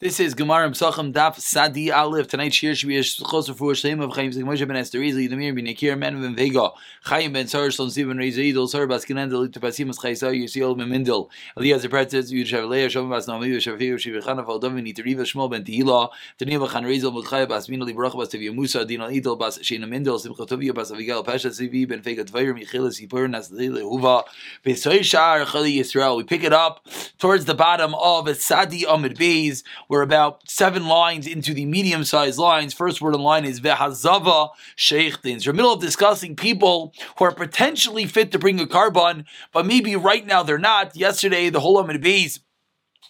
This is Gemara Psachim Daf Sadi Aleph. Tonight's shir should be a closer for Shleim of Chaim Moshe ben Esther Izli Yidamir ben Yakir Ben ben Vega Chaim ben Sar Shlon Sivan Reiz Idol Sar Bas Kenan Del to Pasimus Chaisa Yusil ben Mindel Eliezer Pretzes Yushav Leah Shalom Bas Nami Yushav Yushav Chana Fal David Niteriva Shmuel ben Tehila Taniva Chan Reizel Mutchai Bas Min Li Baruch Bas Tevia Musa Din Al Idol Bas Shena Mindel Simcha Tovia Bas Avigal Pasha Sivi ben Vega Tvayer Michilas Yipur Nas Huva Besoy Shar Chali Yisrael. We pick it up towards the bottom of Sadi Amid Beis. We're about seven lines into the medium sized lines. First word in line is Vehazava Sheichtins. We're middle of discussing people who are potentially fit to bring a korban, but maybe right now they're not. Yesterday, the whole Amid Beis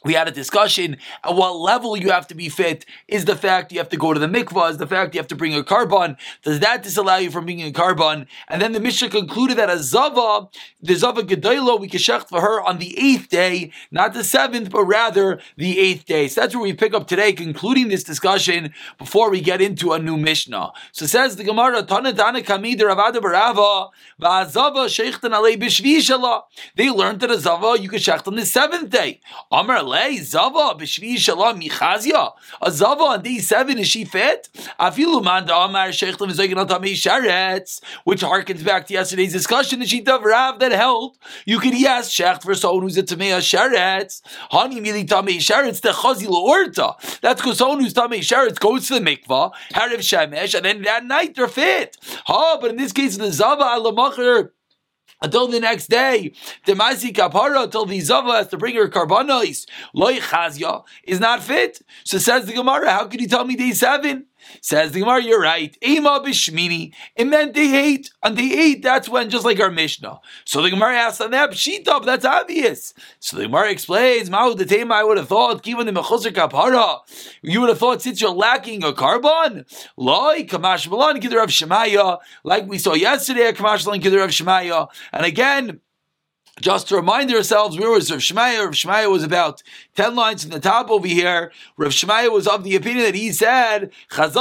we had a discussion at what level you have to be fit. Is the fact you have to go to the mikvah? Is the fact you have to bring a korban? Does that disallow you from being a korban? And then the Mishnah concluded that a zava, the zava gedayla, we can shecht for her on the eighth day, not the seventh, but rather the eighth day. So that's where we pick up today, concluding this discussion before we get into a new Mishnah. So it says the Gemara, Tana Tana Kamid Ravada Barava, Va'azava Sheikhtan Alei Bishvi They learned that a zava you can shecht on the seventh day. Amar Lei Zava b'Shvi Shalom Michazia. A Zava on day seven is she fit? Afilu man da'amar sheichlim v'zoyin tamei sharetz, which harkens back to yesterday's discussion. The sheet of Rav that held you could yes shecht for someone who's a tamei sharetz. Hani mili tamei sharetz the chazi orta. That's because someone who's tamei sharetz goes to the mikvah, harav shemesh, and then that night they're fit. Ha, but in this case the Zava alamacher until the next day. The Masi Kapara, until the Zava has to bring her karbanos, loy chazya, is not fit. So says the Gemara, how could you tell me day seven? Says the Gemara, you're right. Ema b'shmini. It meant day eight. On day eight, that's when, just like our Mishnah. So the Gemara asks on that, pshita, that's obvious. So the Gemara explains, Ma'u the tema I would have thought, given the mechusar kapara, you would have thought since you're lacking a korban, loy kamash malan kidder of Shemaya, like we saw yesterday, kamash malan kidder of Shemaya. And again, just to remind ourselves, where was Rav Shemaya? Rav Shemaya was about 10 lines in the top over here. Rav Shemaya was of the opinion that he said, Rav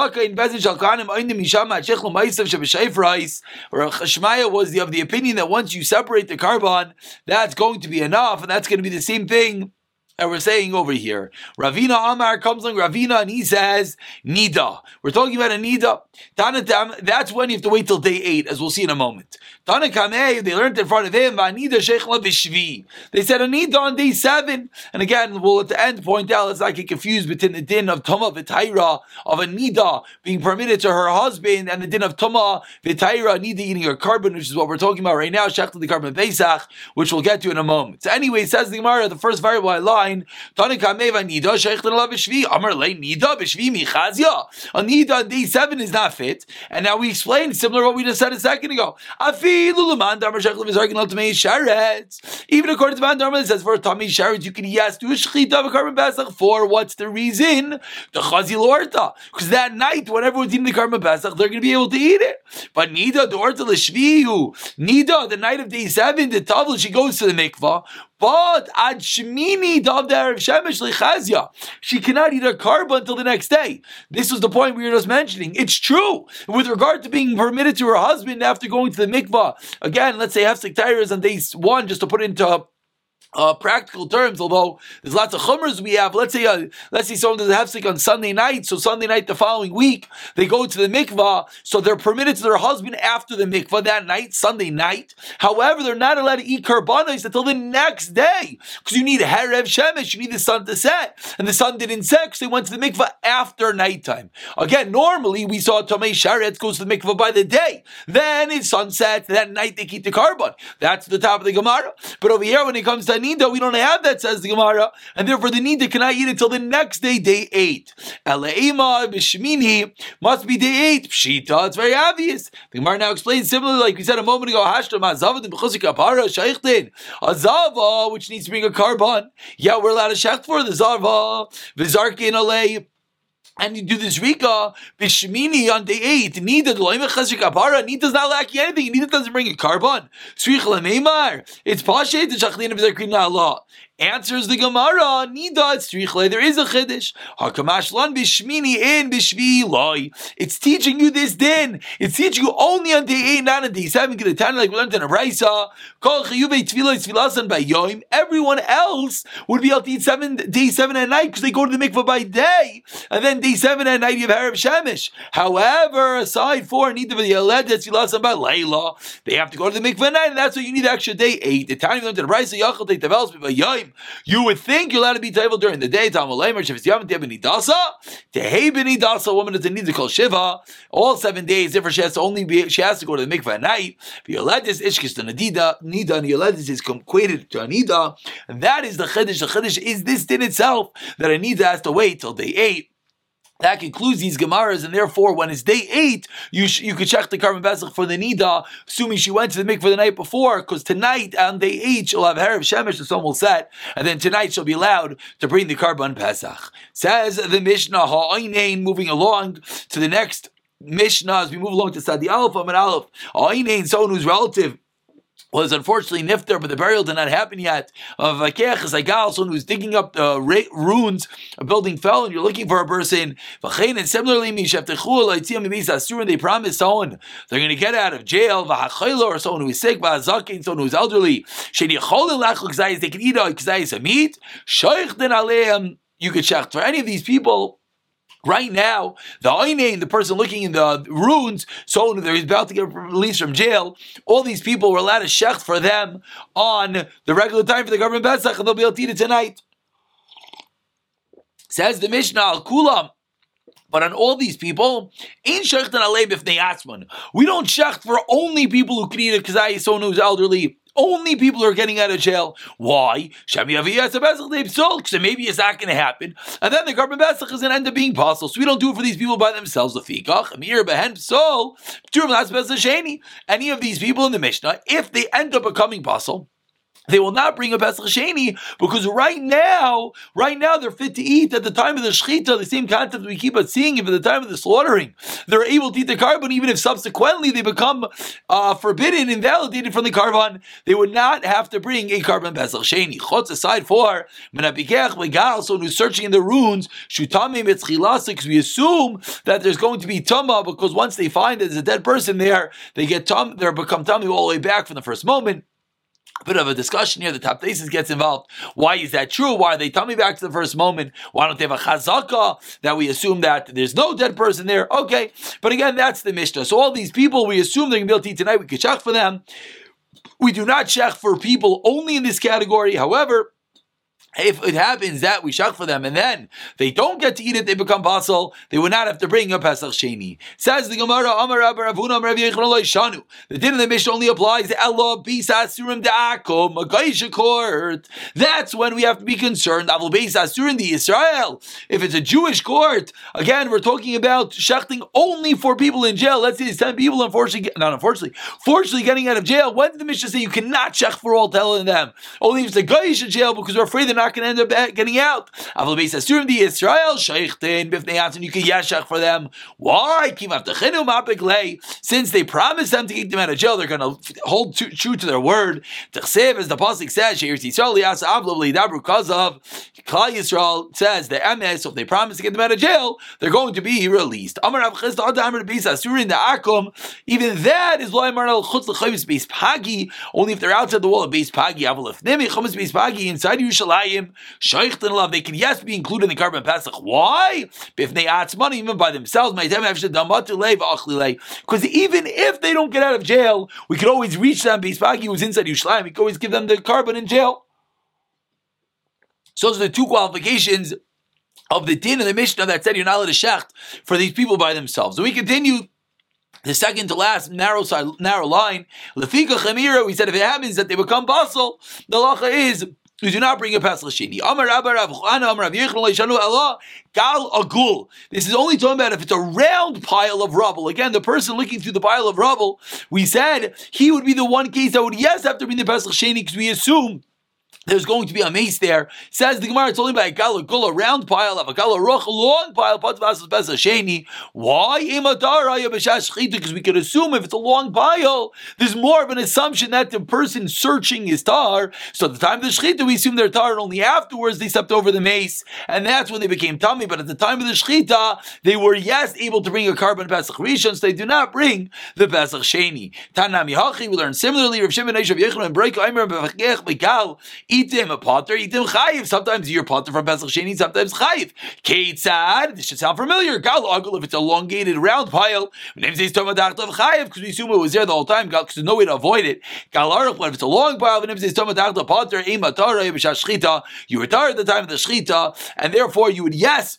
Shemaya was the, of the opinion that once you separate the korban, that's going to be enough, and that's going to be the same thing and we're saying over here. Ravina Amar comes along Ravina and he says Nida. We're talking about a Nida. Tanatam, That's when you have to wait till day eight, as we'll see in a moment. Tana Kameh, they learned in front of him, Nida Sheikhla Bishvi. They said a Nida on day seven. And again, we'll at the end point out let's not get confused between the din of Toma Vitaira of a Nida being permitted to her husband and the din of Toma Vitaira Nida eating her korban, which is what we're talking about right now, Shechla the korban Pesach, which we'll get to in a moment. So anyway, says the Gemara, the first variable I lie line. Tanika meva nida sheikhtan la b'shvi. Amar le nida b'shvi michazia. A nida on day seven is not fit. And now we explain similar to what we just said a second ago. Afi lulaman damar sheikhtan v'zarkin al tamei. Even according to Man Dharma, it says for tamei sharetz you can yes do a shechita korban pesach for what's the reason? The chazi lorta. Because that night, when everyone's eating the korban pesach, they're going to be able to eat it. But nida the orta l'shviu. Nida the night of day seven, the tavla she goes to the mikvah. But ad shmini dav shemesh lichazia. She cannot eat her korban until the next day. This was the point we were just mentioning. It's true with regard to being permitted to her husband after going to the mikvah. Again, let's say hefsek tires on day one, just to put into uh, practical terms, although there's lots of chumras we have. Let's say, uh, let's say someone does a hefsek on Sunday night, so Sunday night the following week they go to the mikvah, so they're permitted to their husband after the mikvah that night, Sunday night. However, they're not allowed to eat karbanos until the next day because you need herev shemesh, you need the sun to set, and the sun didn't set, so they went to the mikvah after nighttime. Again, normally we saw Tomei Sharetz goes to the mikvah by the day, then it's sunset. That night they keep the korban. That's the top of the Gemara. But over here, when it comes to nida, we don't have that, says the Gemara, and therefore the nida cannot eat until the next day, day eight. Eleima b'shmini must be day eight. Pshita, it's very obvious. The Gemara now explains similarly, like we said a moment ago, Hashtam azava the b'chusik kapara sheichtin azava, which needs to bring a korban. Yeah, we're allowed to shecht for the zava v'zarkin alei and you do this Rika Bishmini on day eight. Nida Nida does not lack you anything. Nida doesn't bring a korban. It's Pasha to Shachlin of Zakrin Allah. Answers the Gemara, Nida, it's Trichle, there is a Chiddush. Hakamash lan bishmini in bishvi loy. It's teaching you this din. It's teaching you only on day 8, not on day 7. Get a time like we learned in a Raisa. Kol chiyuvei tefillah tfilasan by yoim. Everyone else would be able to eat seven, day 7 at night because they go to the mikvah by day. And then day 7 at night you have Harab Shemesh. However, aside for Nida v'yaled tfilasan by Layla, they have to go to the mikvah at night and that's why you need the extra day 8. The time you learned in a Raisa, Yachal take develops by yoim time. You would think you're allowed to be table during the day. Beni Dasa, woman doesn't need to call Shiva. All seven days, if she has to only be, she has to go to the mikveh at night. Violetis Ishkis to Nadida, Nida, Violetis is equated to Anida. And that is the Chiddush. The Chiddush is this din itself that Anida has to wait till day eight. That concludes these Gemaras, and therefore, when it's day eight, you sh- you could check the korban pesach for the Nida, assuming she went to the mikveh the night before, because tonight on day eight she'll have Herav Shemesh, the sun will set, and then tonight she'll be allowed to bring the korban pesach. Says the Mishnah Ha'ainain, moving along to the next Mishnah as we move along to Sadi Aleph, Amid Aleph. Ha'ainain, someone who's relative was unfortunately nifter, but the burial did not happen yet. Of is like someone who's digging up uh, ruins, a building fell, and you're looking for a person. And similarly, they promise someone they're going to get out of jail, or someone who is sick, someone who's elderly. They can eat a meat. You could check for any of these people. Right now, the Ainain, the person looking in the ruins, so they're about to get released from jail. All these people were allowed to shech for them on the regular time for the government Pesach, and they'll be able to eat it tonight. Says the Mishnah, Al Kulam. But on all these people, ain't shechtan aleb if they. We don't shecht for only people who can eat because I someone who's elderly only people who are getting out of jail. Why? So maybe it's not going to happen. And then the government Pesach is going to end up being possible. So we don't do it for these people by themselves. Any of these people in the Mishnah, if they end up becoming possible, they will not bring a Pesach Sheni because right now, right now they're fit to eat at the time of the Shechita, the same concept we keep on seeing, if at the time of the slaughtering, they're able to eat the korban, even if subsequently they become uh, forbidden, invalidated from the korban, they would not have to bring a korban Pesach Sheni. Chotz aside for someone who's searching in the ruins, because we assume that there's going to be Tama because once they find that there's a dead person there, they get Tum, they're become Tummy all the way back from the first moment bit of a discussion here. The Tosafos gets involved. Why is that true? Why are they tell me back to the first moment? Why don't they have a chazaka that we assume that there's no dead person there? Okay, but again, that's the mishnah. So all these people, we assume they're going to be able to eat tonight. We could check for them. We do not check for people only in this category. However, if it happens that we shach for them and then they don't get to eat it, they become basal, they would not have to bring a Pesach Sheni. Says the Gemara, Amar Rabbi Ravuna, Rabbi Shanu. The din of the Mishnah only applies to Ella, Bisasurim, Da'akum, Magaisha court. That's when we have to be concerned. Avul Bisasurim, the Israel. If it's a Jewish court, again, we're talking about shechting only for people in jail. Let's say it's 10 people, unfortunately, not unfortunately, fortunately getting out of jail. When did the Mishnah say you cannot shech for all telling them? Only if it's a Gaisha jail because we're afraid they're not not going to end up getting out. the Israel you can yashach for them. Why? Since they promised them to keep them out of jail, they're going to hold true to their word. As the pasuk says, because of Klal Yisrael says the emes. So if they promise to get them out of jail, they're going to be released. Even that is why, only if they're outside the wall of Beis Pagi. Inside Yerushalayim love, they can yes be included in the korban pesach. Why? If they ask money even by themselves, because even if they don't get out of jail, we could always reach them. Bispagi was inside Yerushalayim. We could always give them the korban in jail. So those are the two qualifications of the din and the Mishnah that said you're not allowed to shecht for these people by themselves. So we continue the second to last narrow side, narrow line. Lefika chamira. We said if it happens that they become basal, the lacha is we do not bring a Pesach Sheni. Amar Rabba Amar Rav Gal Agul. This is only talking about if it's a round pile of rubble. Again, the person looking through the pile of rubble, we said he would be the one case that would, yes, have to bring the Pesach Sheni because we assume there's going to be a mace there. Says the Gemara, it's only by a gala gula round pile of a gala roch long pile. sheni. Why Because we could assume if it's a long pile, there's more of an assumption that the person searching is tar. So at the time of the shechita, we assume they're tar, and only afterwards they stepped over the mace, and that's when they became tummy. But at the time of the shechita, they were yes able to bring a korban pesach rishon, so they do not bring the pesach sheni. Tanami hachi. We learn similarly. Rav Shimon Eish Yechon and Break Aimer Begal Itim a potter, itim chayiv. Sometimes you're potter from Pesach Sheni, sometimes chayiv. Ketzad, this should sound familiar. Gal agul, if it's elongated round pile, because we assume it was there the whole time, because there's no way to avoid it. Gal arach, but if it's a long pile, you tar at the time of the shchita, and therefore you would, yes,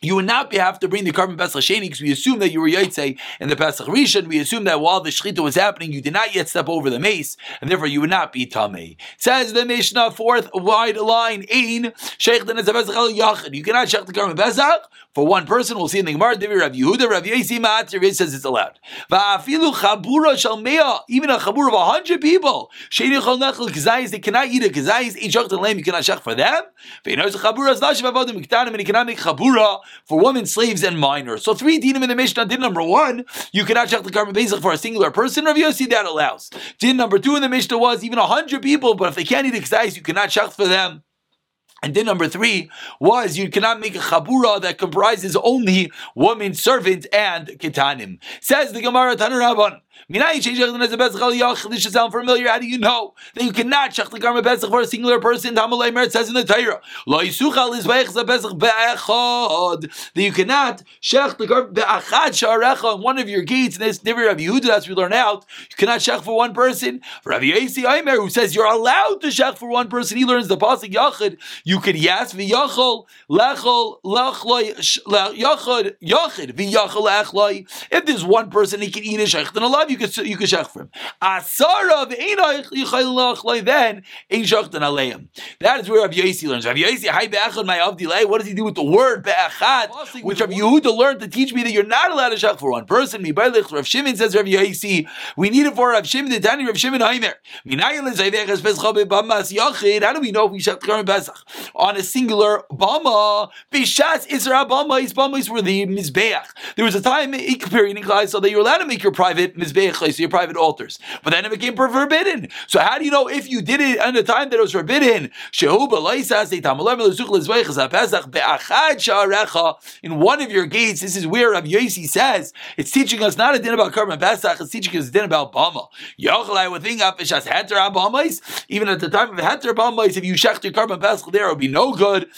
you would not be, have to bring the korban Pesach Sheni because we assume that you were Yaitse in the Pesach Rishon. We assume that while the Shechita was happening, you did not yet step over the mace, and therefore you would not be Tameh. Says the Mishnah, fourth wide line, Ein, Sheikh the Pesach Yachid. You cannot Sheikh the korban Pesach for one person. We'll see in the Gemara, Divi Rav Yehuda, Rav Yesi Ma'atzir, says it's allowed. Va'afilu Chabura Shalmea, even a Chabur of a hundred people, Sheni Chol Nechel they cannot eat a Kazayis, eat Shech the Lamb, you cannot Sheikh for them. Ve'inoz Chabura Zlashiv Avodim Miktanim, and he cannot make Chabura for women, slaves, and minors. So three dinim in the Mishnah. Din number one, you cannot check the korban basic for a singular person. Rav Yossi that allows. Din number two in the Mishnah was even a hundred people, but if they can't eat exercise, you cannot check for them. And then number three was you cannot make a chabura that comprises only woman, servant, and kitanim. Says the Gemara Tanur this should sound familiar. How do you know that you cannot shech the garment pesach for a singular person? Tamalei says in the Torah, is be'echad. That you cannot shech the be'achad sharecha on one of your gates. And this different Rabbi Yehuda, as we learn out, you cannot shech for one person. Rabbi Yasi Aimer, who says you're allowed to shech for one person, he learns the pasuk yachid. You could yes v'yachol lechol lechloi yachid yachid v'yachol lechloi. If there's one person, he can eat a shech and a you could you could shech for him. Asara then ein shachtan aleim. That is where Rabbi Yosi learns. Rabbi Yosi, hi be'achad my avdilei. What does he do with the word be'achad? Which Rabbi Yehuda learned to teach me that you're not allowed to shech for one person. Mi bailich Rav Shimon says Rabbi Yosi. We need it for Rav Shimon. The Tani Rav Shimon Haimer. How do we know if we shech Karim Pesach on a singular bama? Bishas Isra bama is bama is for the mizbeach. There was a time period in Klai so that you're allowed to make your private mizbeach so your private altars. But then it became forbidden. So how do you know if you did it at the time that it was forbidden? In one of your gates, this is where Rabbi Yosi says it's teaching us not a din about korban pesach, it's teaching us a din about bama. Even at the time of the heter bamais, if you shech your korban pesach there, would be no good.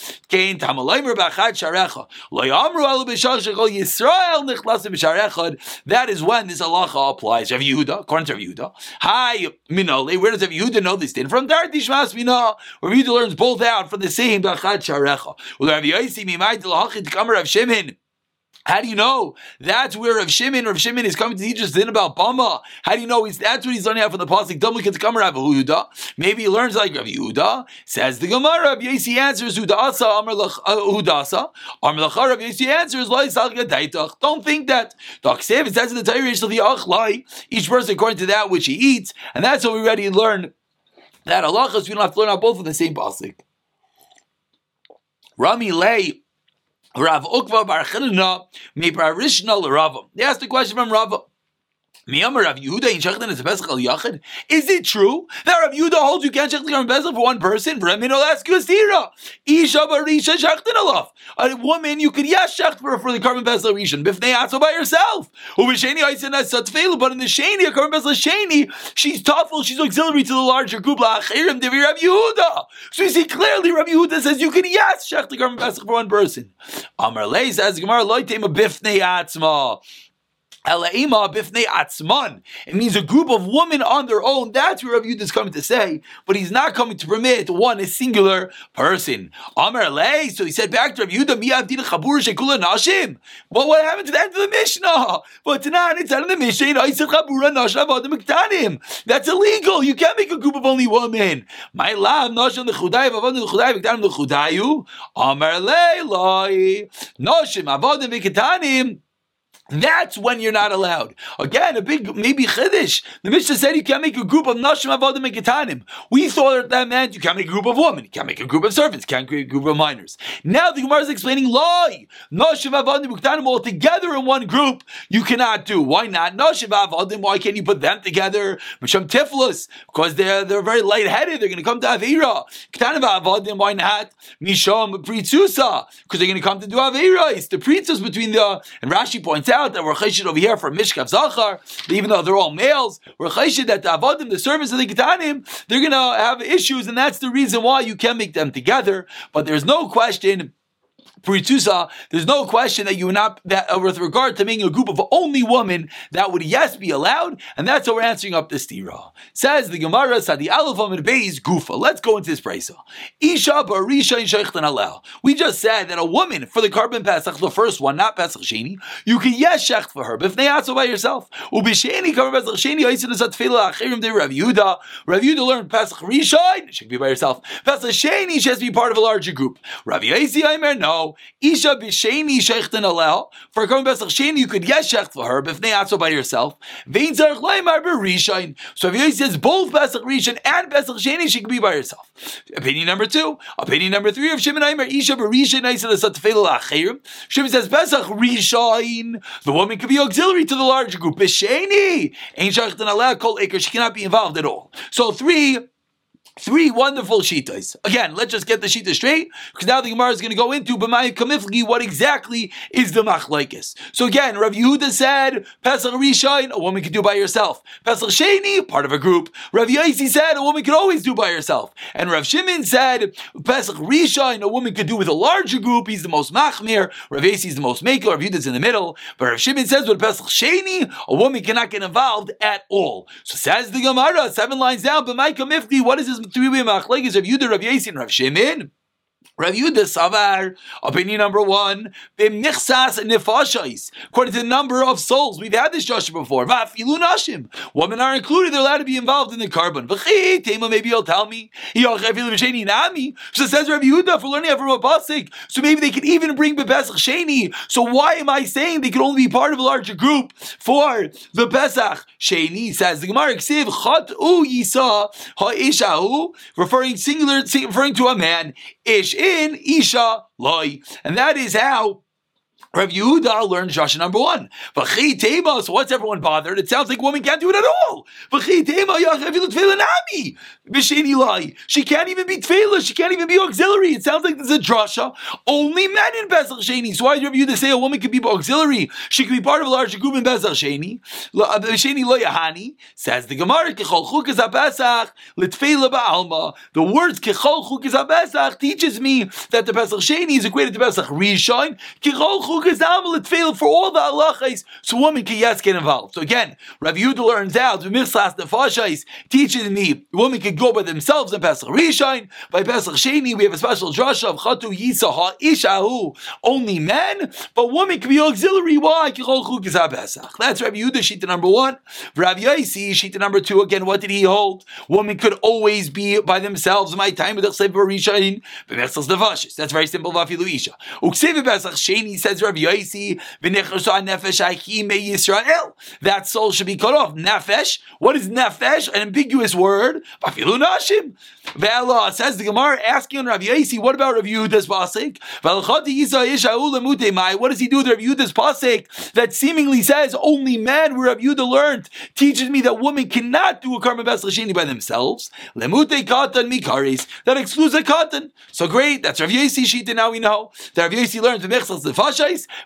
That is when this halacha applies. Rav Yehuda, according to Rav Yehuda. Hi, Minole. Where does Rav Yehuda know this din? From Darti Shmas Mina. Rav Yehuda learns both out from the same Bachad Sharecha. Well, Rav Yosi Mimayd Lahachit Kamer Rav Shimon. How do you know? That's where Rav Shimon, Rav Shimon is coming to teach us din about Bama. How do you know? He's, that's what he's learning out from the pasuk. Duplicates come Rav Yehuda. Maybe he learns like Rav Yehuda. Says the Gemara. Rav Yesi answers Hudasa Amar uh, Hudasa. Amar Lacha. Rav Yesi answers Don't think that. Daksev it says in the Torah the. Each person according to that which he eats, and that's what we already learn. That halachas we don't have to learn out both of the same pasuk. Rami Lay. Rav Ukva Bar Chanina Miparishna L'Rava. They asked the question from Rava. Is it true that Rav Yehuda holds you can't shech the bezel for one person? For him, I'll ask you a stira. Isha barisha shechtin alaf. A woman, you could yes shecht for, for the korban bezel rishon. Bifnei atzo by yourself. Ubisheni aisen as satvelu. But in the sheni, a korban bezel sheni, she's thoughtful. She's auxiliary to the larger group. La'achirim divi Rav Yehuda. So you see clearly, Rav Yehuda says you can yes shecht the korban bezel for one person. Amar Lei says Gemara loitema bifnei atzma. It means a group of women on their own. That's where Rav Yehuda is coming to say, but he's not coming to permit one a singular person. Amar so he said back to Rav Yehuda. Well, what happened to the end of the Mishnah? But tonight it's out of the Mishnah. That's illegal. You can't make a group of only women. My love, nashim lechudayu, avodim lechudayu, v'ktanim lechudayu. Amar Le, loi, nashim avodim v'ktanim. That's when you're not allowed. Again, a big maybe chiddush. The Mishnah said you can't make a group of nashim avodim and ketanim. We thought that meant you can't make a group of women, you can't make a group of servants, you can't make a group of minors. Now the Gemara is explaining lie. Nashim avodim and ketanim all together in one group. You cannot do. Why not? Nashim avodim. Why can't you put them together? Misham tiflus because they're they're very lightheaded. They're going to come to avira. Ketanim avodim. Why not? Misham pritzusa because they're going to come to do avira. It's the pritzus between the and Rashi points out out that we're chayshid over here for Mishkav Zachar, even though they're all males, we're chayshid that the Avodim, the servants of the Ketanim, they're going to have issues, and that's the reason why you can make them together. But there's no question Puritusa, there's no question that you would not, that uh, with regard to making a group of only women, that would yes be allowed, and that's how we're answering up the stira. Says the Gemara, Sadi Alafam and Beis Gufa. Let's go into this brisa. Isha Barisha in Sheikhtan Alel. We just said that a woman for the korban Pesach, the first one, not Pesach Sheni, you can yes shecht for her, but if they also by yourself. Ubisheni korban Pesach Sheni, Oisin is at Tefillah Achirim de Rav Yehuda. Rav Yehuda learned Pesach Rishon, should be by yourself. Pesach Sheni, she has to be part of a larger group. Rav Yezi Aimer, no. Isha b'sheni sheichten alel. For going Pesach Sheni, you could yes shecht for her, but if not so by yourself. Vein zarech leimar b'rishain. So if he says both Pesach Rishon and Pesach Sheni, she could be by herself. Opinion number two. Opinion number three of Shimon Aimer, Isha b'rishain naisa l'sat tefillah l'achirim. Shimon says Pesach Rishon. The woman could be auxiliary to the larger group. B'sheni. Ain't sheichten alel kol acre. She cannot be involved at all. So three Three wonderful shitas. Again, let's just get the shita straight, because now the Gemara is going to go into b'mayim kamifli what exactly is the machlekes. So again, Rav Yehuda said Pesach Rishon, a woman can do by herself. Pesach Sheni, part of a group. Rav Yaisi said a woman can always do by herself, and Rav Shimon said Pesach Rishon, a woman could do with a larger group. He's the most machmir. Rav Yaisi is the most maker. Rav Yehuda's in the middle, but Rav Shimon says with Pesach Sheni, a woman cannot get involved at all. So says the Gemara, seven lines down, b'mayim kamifli, what is this? Three way machlekes of Yudah, Rav Yasin, Rav Shimon. Rav Yudah Savar, opinion number one, b'michsas nefashais, according to the number of souls. We've had this Joshua before. Women are included, they're allowed to be involved in the tema, maybe you'll tell me. So it says Rav Yudah for learning from a basik. So maybe they could even bring Pesach Sheni. So why am I saying they could only be part of a larger group for the Pesach Sheni? Says the Gemara, referring singular, referring to a man, Ish in Isha loy. And that is how Rav Yehuda learned Joshua number one. So what's everyone bothered? It sounds like women can't do it at all. She can't even be tefillah. She can't even be auxiliary. It sounds like there's a drasha. Only men in Pesach Sheni. So why do Rav Yehuda say a woman could be auxiliary? She could be part of a larger group in Pesach Sheni. Uh, Sheni lo yahani says the Gemara. Kechol chukas haPesach litfeila ba'alma. The words kechol chukas haPesach teaches me that the Pesach Sheni is equated to Pesach Rishon. Kechol for all the halachas, so women can yes get involved. So again, Rav Yehuda learns out Michsas nefashais teaches me women can go by themselves in Pesach Rishon. By Pesach Sheni, we have a special drasha of Chatu Yisaha Ishahu, only men, but women can be auxiliary. Why? That's Rav Yehuda Shita number one. Rav Yaisi Shita number two. Again, what did he hold? Women could always be by themselves. My time with the Rishon. That's very simple. Vafilu Isha. Uksiv Pesach Sheni says Yisrael. That soul should be cut off. Nefesh. What is nefesh? An ambiguous word. Says the Gemara asking Rav Yosi, what about Rav Yehuda's pasuk? What does he do with Rav Yehuda's pasuk that seemingly says only man where Rav Yehuda learned teaches me that women cannot do a karma beslashini by themselves. Lemute katan mikaris. That excludes a katan. So great. That's Rav Yosi Shita. Now we know that Rav Yosi learned the mechsas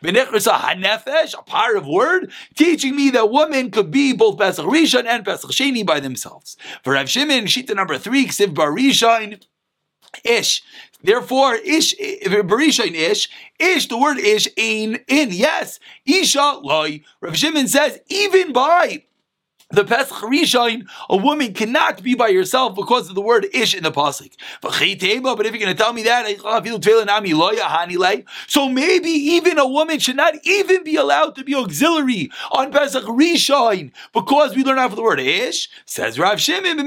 fashai hanefesh, a part of word, teaching me that women could be both Pesach Rishon and Pesach Sheni by themselves. For Rav Shimon, Shita number three, Ksiv Bar Ish. Therefore, ish eh, barishain ish ish. The word ish ain in yes isha loy. Rav Shimon says even by the Pesach Rishon, a woman cannot be by herself because of the word ish in the pasuk. But if you're going to tell me that, so maybe even a woman should not even be allowed to be auxiliary on Pesach Rishon because we learn out of the word ish. Says Rav Shimon.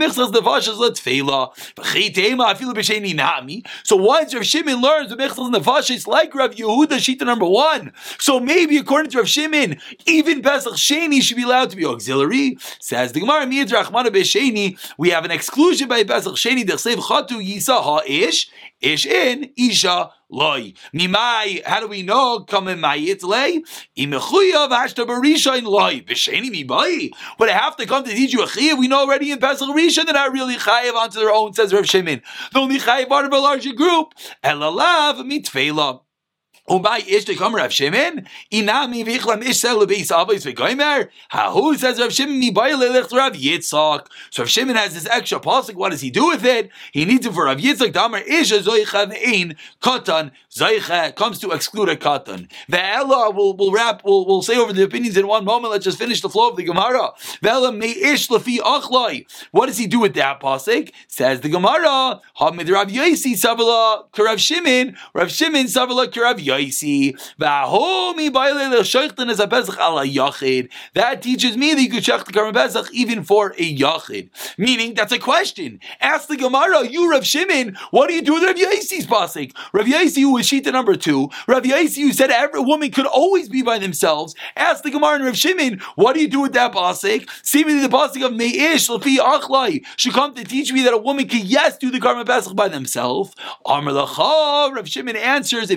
So once Rav Shimon learns the Nefashis like Rav Yehuda Shita number one, so maybe according to Rav Shimon, even Pesach Sheni should be allowed to be auxiliary. Says the Gemara, Miyad Rachmana B'Sheni, we have an exclusion by Pesach Sheni, Dechsev Chatu Yisa Ha-Ish, Ish in, Isha loy. Mimai, how do we know? Come in my itlay. Imechuya vashta barisha in loy. B'sheni mibai. But I have to come to teach you a chiyah. We know already in Pesach Rishon they're not really chayiv onto their own, says Rav Shimon. The only chayiv part of a larger group. Elalav mitvela. Umay ish to come Rav Shimon. Inami vichlam ish sel lebeis avos v'goymer. Hahu says Rav Shimon mi bay lelech Rav Yitzchak. So Rav Shimon has this extra pasuk. What does he do with it? He needs it for Rav Yitzchak. Damar ish a zoicha ve'ein katan. Zoicha comes to exclude a katan. Ve'ela will will wrap. We'll, we'll say over the opinions in one moment. Let's just finish the flow of the Gemara. Ve'ela me ish lefi achloi. What does he do with that pasuk? Says the Gemara. Hamid Rav Yosi savala Rav Shimon. Rav Shimon savala Rav Yosi. Yoisi. That teaches me that you could check the Karban Pesach even for a Yachid. Meaning, that's a question. Ask the Gemara, you Rav Shimon, what do you do with Rav Yaisi's pasuk? Rav Yaisi, who was Shita number two, Rav Yaisi, who said every woman could always be by themselves. Ask the Gemara and Rav Shimon, what do you do with that pasuk? Seemingly the pasuk of Meish, Lafi Achlai, should come to teach me that a woman can yes do the Karban Pesach by themselves. Amr Rav Shimon answers,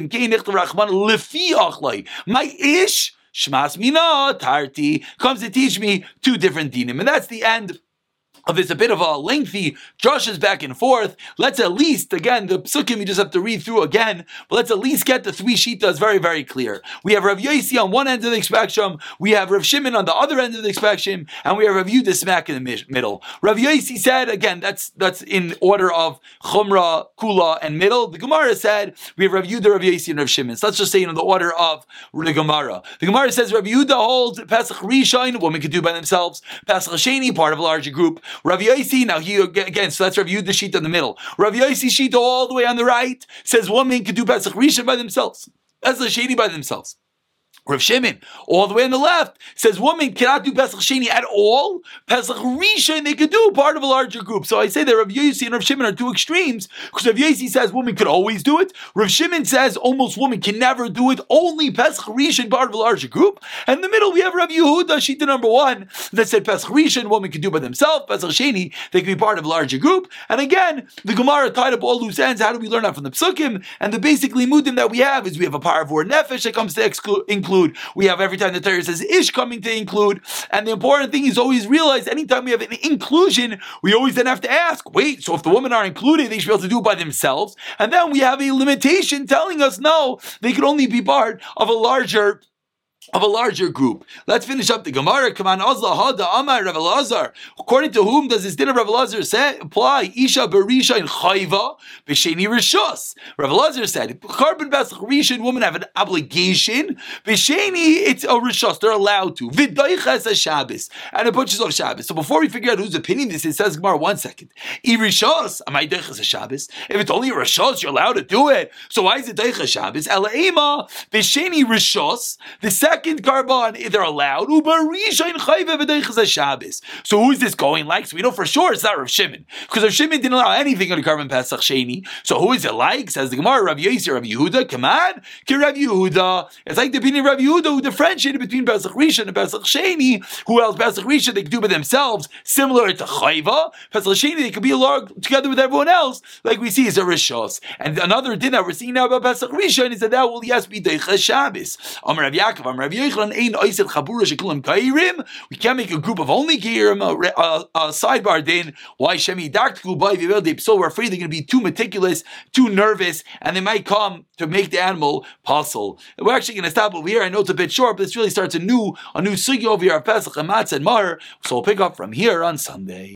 My ish shmas mina tarti. Comes to teach me two different dinim, and that's the end of this a bit of a lengthy drushes back and forth. Let's at least, again, the psukim you just have to read through again, but let's at least get the three shitas very, very clear. We have Rav Yosi on one end of the spectrum, we have Rav Shimon on the other end of the spectrum, and we have Rav Yudah smack in the middle. Rav Yosi said, again, that's that's in order of Chumrah, Kula, and middle. The Gemara said, we have Rav Yudah, Rav Yosi, and Rav Shimon. So let's just say in the order of the Gemara. The Gemara says Rav Yudah holds Pesach Rishon, women could do by themselves, Pesach Sheni, part of a larger group, Rav Yosi, now he again, so let's review the sheet in the middle. Rav Yosi sheet all the way on the right says women can do Pesach Rishon by themselves. That's the shady by themselves. Rav Shimon, all the way on the left, says women cannot do Pesach Sheni at all. Pesach Rishon they could do part of a larger group. So I say that Rav Yossi and Rav Shimon are two extremes because Rav Yossi says women could always do it. Rav Shimon says almost women can never do it. Only Pesach Rishon part of a larger group. And in the middle we have Rav Yehuda, Shita number one, that said Pesach Rishon women can do by themselves. Pesach Sheni they can be part of a larger group. And again, the Gemara tied up all loose ends. How do we learn that from the Psukim? And the basically mudim that we have is we have a war nefesh that comes to exclude include. We have every time the Torah says ish coming to include. And the important thing is always realize anytime we have an inclusion, we always then have to ask, wait, so if the women are included, they should be able to do it by themselves. And then we have a limitation telling us no, they could only be part of a larger of a larger group. Let's finish up the Gemara. Come on, Azla Hada Amar Rav. According to whom does this din of Rav say apply? Isha Berisha in Chayva B'Sheni Rishos. Rav Elazar said, Korban Pesach Rishon women have an obligation. B'Sheni it's a Rishos. They're allowed to. V'Doiches a Shabbos and it pushes off Shabbos. So before we figure out whose opinion this is, says Gemara one second. I Rishos am I Doiches a Shabbos? If it's only a Rishos, you're allowed to do it. So why is it Doiches Shabbos? Ela Ema Rishos. The second second korban they're allowed. So who's this going like? So we know for sure it's not Rav Shimon because Rav Shimon didn't allow anything on the korban Pesach Sheni. So who is it like? Says the Gemara, Rav Yossi, Rav Yehuda. Come on, Rav Yehuda. It's like the opinion of Rav Yehuda who differentiated between Pesach Rishon and Pesach Sheni. Who else Pesach Rishon they could do by themselves, similar to Chayva. Pesach Sheni they could be along together with everyone else, like we see is a Rishos. And another din that we're seeing now about Pesach Rishon is that that will yes be Deicha Shabbos. Amar Rav Yaakov, Oiset chabura shekulim kairim. We can't make a group of only kairim. A, a, a sidebar then why shemi daktiku by So we're afraid they're going to be too meticulous, too nervous, and they might come to make the animal puzzle. We're actually going to stop over here. I know it's a bit short, but this really starts a new a new sugi over here Pesach and Matzah and Mar. So we'll pick up from here on Sunday.